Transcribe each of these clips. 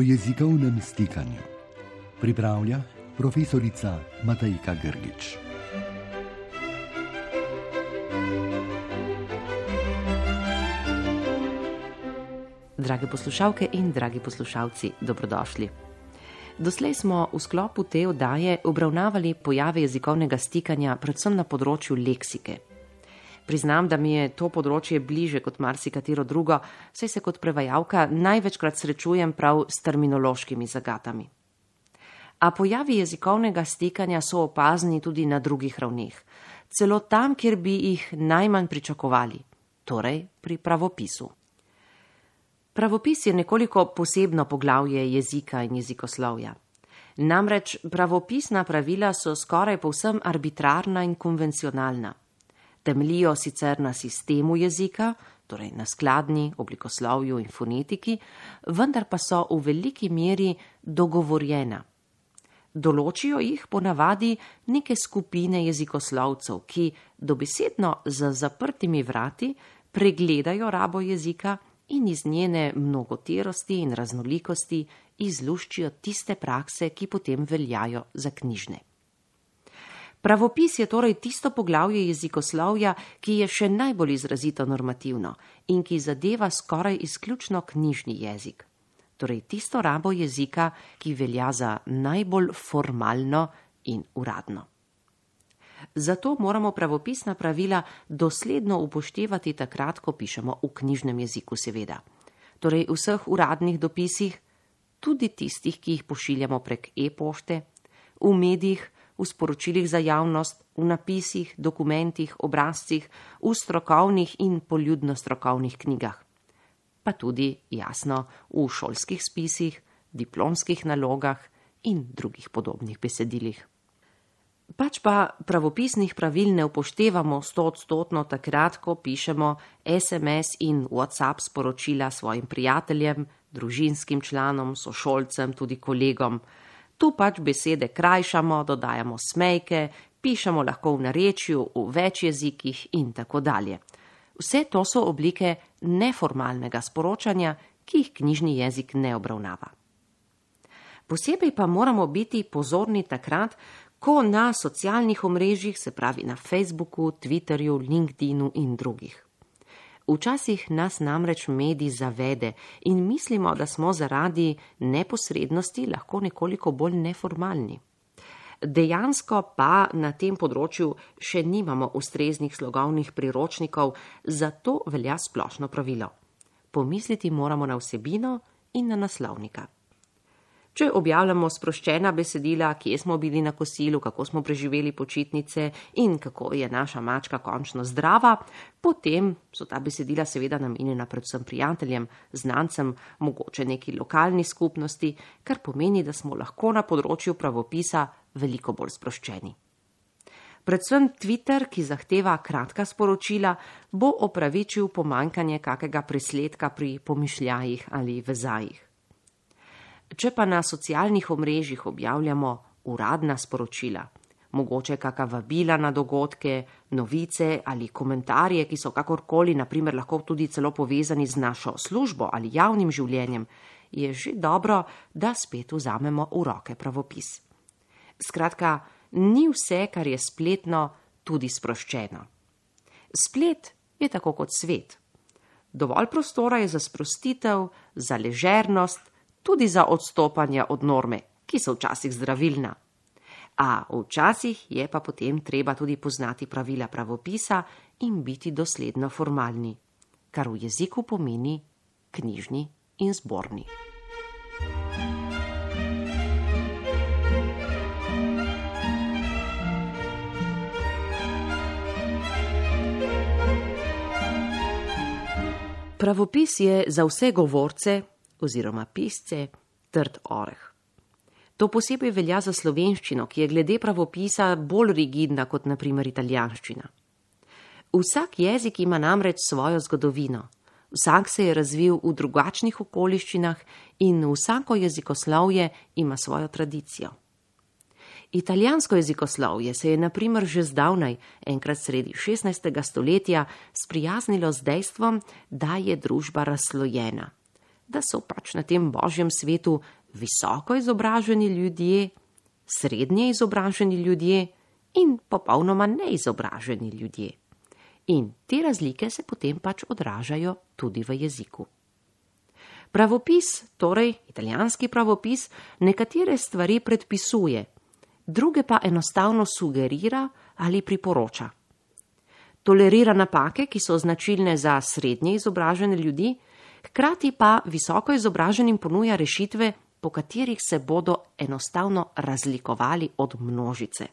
o jezikovnem stikanju. Pripravlja profesorica Matajka Grgič. Drage poslušalke in dragi poslušalci, dobrodošli. Doslej smo v sklopu te oddaje obravnavali pojave jezikovnega stikanja, predvsem na področju leksike. Priznam, da mi je to področje bliže kot marsikatero drugo, saj se kot prevajalka največkrat srečujem prav s terminološkimi zagatami. A pojavi jezikovnega stikanja so opazni tudi na drugih ravneh, celo tam, kjer bi jih najmanj pričakovali, torej pri pravopisu. Pravopis je nekoliko posebno poglavje jezika in jezikoslovja. Namreč pravopisna pravila so skoraj povsem arbitrarna in konvencionalna temeljijo sicer na sistemu jezika, torej na skladni, oblikoslovju in fonetiki, vendar pa so v veliki meri dogovorjena. Določijo jih ponavadi neke skupine jezikoslovcev, ki dobesedno za zaprtimi vrati pregledajo rabo jezika in iz njene mnogoterosti in raznolikosti izluščijo tiste prakse, ki potem veljajo za knjižne. Pravopis je torej tisto poglavje jezikoslovja, ki je še najbolj izrazito normativno in ki zadeva skoraj izključno knjižni jezik. Torej tisto rabo jezika, ki velja za najbolj formalno in uradno. Zato moramo pravopisna pravila dosledno upoštevati takrat, ko pišemo v knjižnem jeziku, seveda. Torej vseh uradnih dopisih, tudi tistih, ki jih pošiljamo prek e-pošte, v medijih, v sporočilih za javnost, v napisih, dokumentih, obrazcih, v strokovnih in poljudno strokovnih knjigah. Pa tudi, jasno, v šolskih spisih, diplomskih nalogah in drugih podobnih besedilih. Pač pa pravopisnih pravil ne upoštevamo stotstotno takrat, ko pišemo SMS in WhatsApp sporočila svojim prijateljem, družinskim članom, sošolcem, tudi kolegom. Tu pač besede krajšamo, dodajamo smejke, pišemo lahko v narečju, v več jezikih in tako dalje. Vse to so oblike neformalnega sporočanja, ki jih knjižni jezik ne obravnava. Posebej pa moramo biti pozorni takrat, ko na socialnih omrežjih, se pravi na Facebooku, Twitterju, LinkedInu in drugih. Včasih nas namreč mediji zavede in mislimo, da smo zaradi neposrednosti lahko nekoliko bolj neformalni. Dejansko pa na tem področju še nimamo ustreznih slogovnih priročnikov, zato velja splošno pravilo. Pomisliti moramo na vsebino in na naslovnika. Če objavljamo sproščena besedila, kje smo bili na kosilu, kako smo preživeli počitnice in kako je naša mačka končno zdrava, potem so ta besedila seveda namenjena predvsem prijateljem, znancem, mogoče neki lokalni skupnosti, kar pomeni, da smo lahko na področju pravopisa veliko bolj sproščeni. Predvsem Twitter, ki zahteva kratka sporočila, bo opravičil pomankanje kakega presledka pri pomišljajih ali vezajih. Če pa na socialnih omrežjih objavljamo uradna sporočila, mogoče kakšna vabila na dogodke, novice ali komentarje, ki so kakorkoli, naprimer, lahko tudi celo povezani z našo službo ali javnim življenjem, je že dobro, da spet vzamemo v roke pravopis. Skratka, ni vse, kar je spletno, tudi sproščeno. Splet je tako kot svet. Dovolj prostora je za sprostitev, za ležernost, tudi za odstopanja od norme, ki so včasih zdravilna. A včasih je pa potem treba tudi poznati pravila pravopisa in biti dosledno formalni, kar v jeziku pomeni knjižni in zborni. Pravopis je za vse govorce oziroma pisce trd oreh. To posebej velja za slovenščino, ki je glede pravopisa bolj rigidna kot naprimer italijanščina. Vsak jezik ima namreč svojo zgodovino, vsak se je razvil v drugačnih okoliščinah in vsako jezikoslovje ima svojo tradicijo. Italijansko jezikoslovje se je naprimer že zdavnaj, enkrat sredi 16. stoletja, sprijaznilo z dejstvom, da je družba razslojena da so pač na tem božjem svetu visoko izobraženi ljudje, srednje izobraženi ljudje in popolnoma neizobraženi ljudje. In te razlike se potem pač odražajo tudi v jeziku. Pravopis, torej italijanski pravopis, nekatere stvari predpisuje, druge pa enostavno sugerira ali priporoča. Tolerira napake, ki so značilne za srednje izobražene ljudi, hkrati pa visoko izobraženim ponuja rešitve, po katerih se bodo enostavno razlikovali od množice.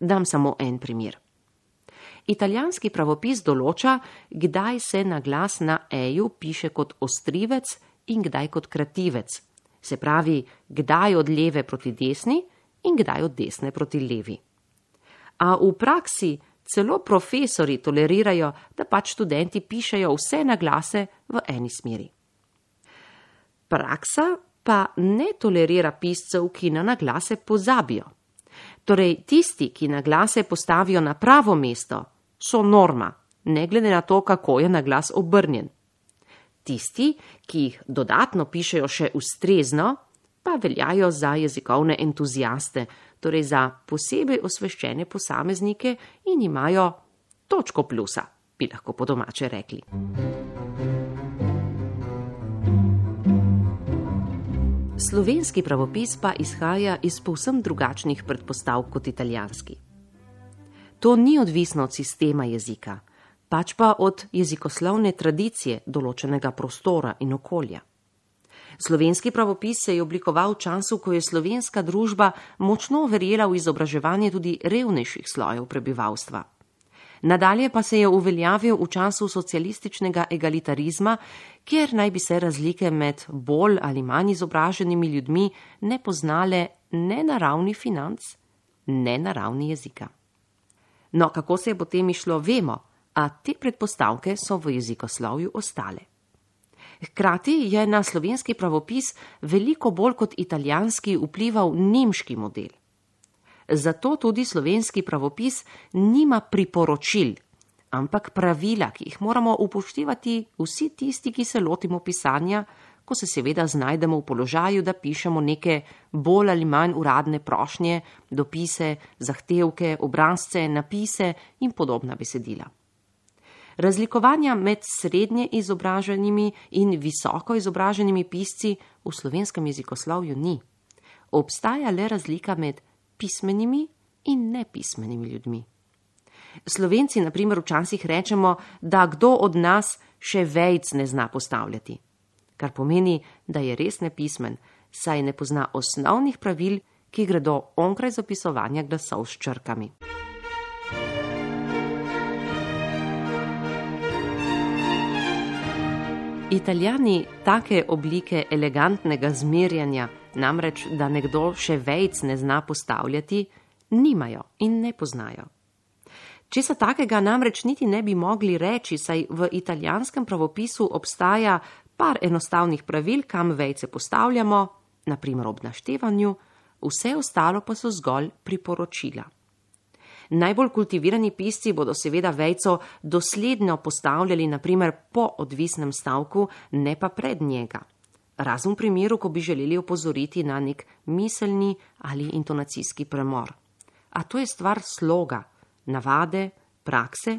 Dam samo en primer. Italijanski pravopis določa, kdaj se na glas na eju piše kot ostrivec in kdaj kot krativec, se pravi, kdaj od leve proti desni in kdaj od desne proti levi. A v praksi celo profesori tolerirajo, da pač študenti pišejo vse na glase v eni smeri. Praksa pa ne tolerira piscev, ki na naglase pozabijo. Torej, tisti, ki na glase postavijo na pravo mesto, so norma, ne glede na to, kako je na glas obrnjen. Tisti, ki jih dodatno pišejo še ustrezno, pa veljajo za jezikovne entuzijaste, torej za posebej osveščene posameznike in imajo točko plusa, bi lahko po domače rekli. Slovenski pravopis pa izhaja iz povsem drugačnih predpostavk kot italijanski. To ni odvisno od sistema jezika, pač pa od jezikoslovne tradicije določenega prostora in okolja. Slovenski pravopis se je oblikoval v času, ko je slovenska družba močno verjela v izobraževanje tudi revnejših slojev prebivalstva. Nadalje pa se je uveljavil v času socialističnega egalitarizma, kjer naj bi se razlike med bolj ali manj izobraženimi ljudmi ne poznale ne na ravni financ, ne na ravni jezika. No, kako se je potem išlo, vemo, a te predpostavke so v jezikoslovju ostale. Hkrati je na slovenski pravopis veliko bolj kot italijanski vplival nemški model. Zato tudi slovenski pravopis nima priporočil, ampak pravila, ki jih moramo upoštevati vsi tisti, ki se lotimo pisanja, ko se seveda znajdemo v položaju, da pišemo neke bolj ali manj uradne prošnje, dopise, zahtevke, obrazce, napise in podobna besedila. Razlikovanja med srednje izobraženimi in visoko izobraženimi pisci v slovenskem jezikoslovju ni. Obstaja le razlika med pismenimi in nepismenimi ljudmi. Slovenci, na primer, včasih rečemo, da kdo od nas še vejc ne zna postavljati kar pomeni, da je res nepismen, saj ne pozna osnovnih pravil, ki gredo onkraj zapisovanja glasov s črkami. Italijani take oblike elegantnega zmerjanja, namreč da nekdo še vejc ne zna postavljati, nimajo in ne poznajo. Česa takega namreč niti ne bi mogli reči, saj v italijanskem pravopisu obstaja par enostavnih pravil, kam vejce postavljamo, naprimer ob naštevanju, vse ostalo pa so zgolj priporočila. Najbolj kultivirani pisci bodo seveda vejco dosledno postavljali naprimer po odvisnem stavku, ne pa pred njega. Razen v primeru, ko bi želeli opozoriti na nek miselni ali intonacijski premor. A to je stvar sloga, navade, prakse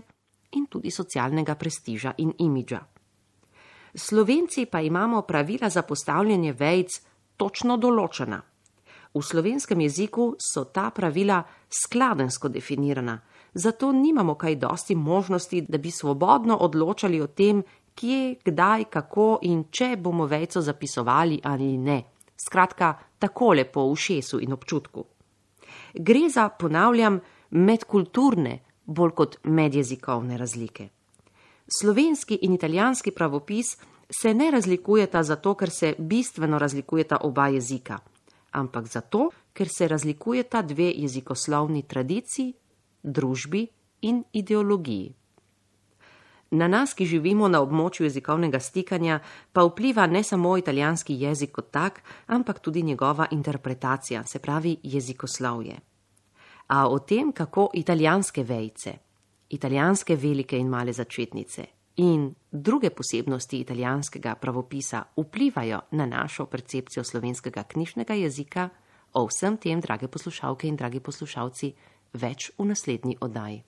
in tudi socialnega prestiža in imidža. Slovenci pa imamo pravila za postavljanje vejc točno določena. V slovenskem jeziku so ta pravila skladensko definirana, zato nimamo kaj dosti možnosti, da bi svobodno odločali o tem, kje, kdaj, kako in če bomo vejco zapisovali ali ne. Skratka, takole po ušesu in občutku. Gre za, ponavljam, medkulturne, bolj kot medjezikovne razlike. Slovenski in italijanski pravopis se ne razlikujeta zato, ker se bistveno razlikujeta oba jezika, ampak zato, ker se razlikujeta dve jezikoslovni tradiciji, družbi in ideologiji. Na nas, ki živimo na območju jezikovnega stikanja, pa vpliva ne samo italijanski jezik kot tak, ampak tudi njegova interpretacija, se pravi jezikoslovje. A o tem, kako italijanske vejce, italijanske velike in male začetnice in druge posebnosti italijanskega pravopisa vplivajo na našo percepcijo slovenskega knjižnega jezika, o vsem tem, drage poslušalke in dragi poslušalci, več v naslednji oddaji.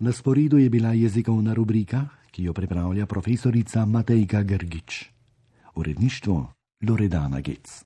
Na sporedu je bila jezikovna rubrika, ki jo pripravlja profesorica Matejka Grgič. Uredništvo Loredana Gec.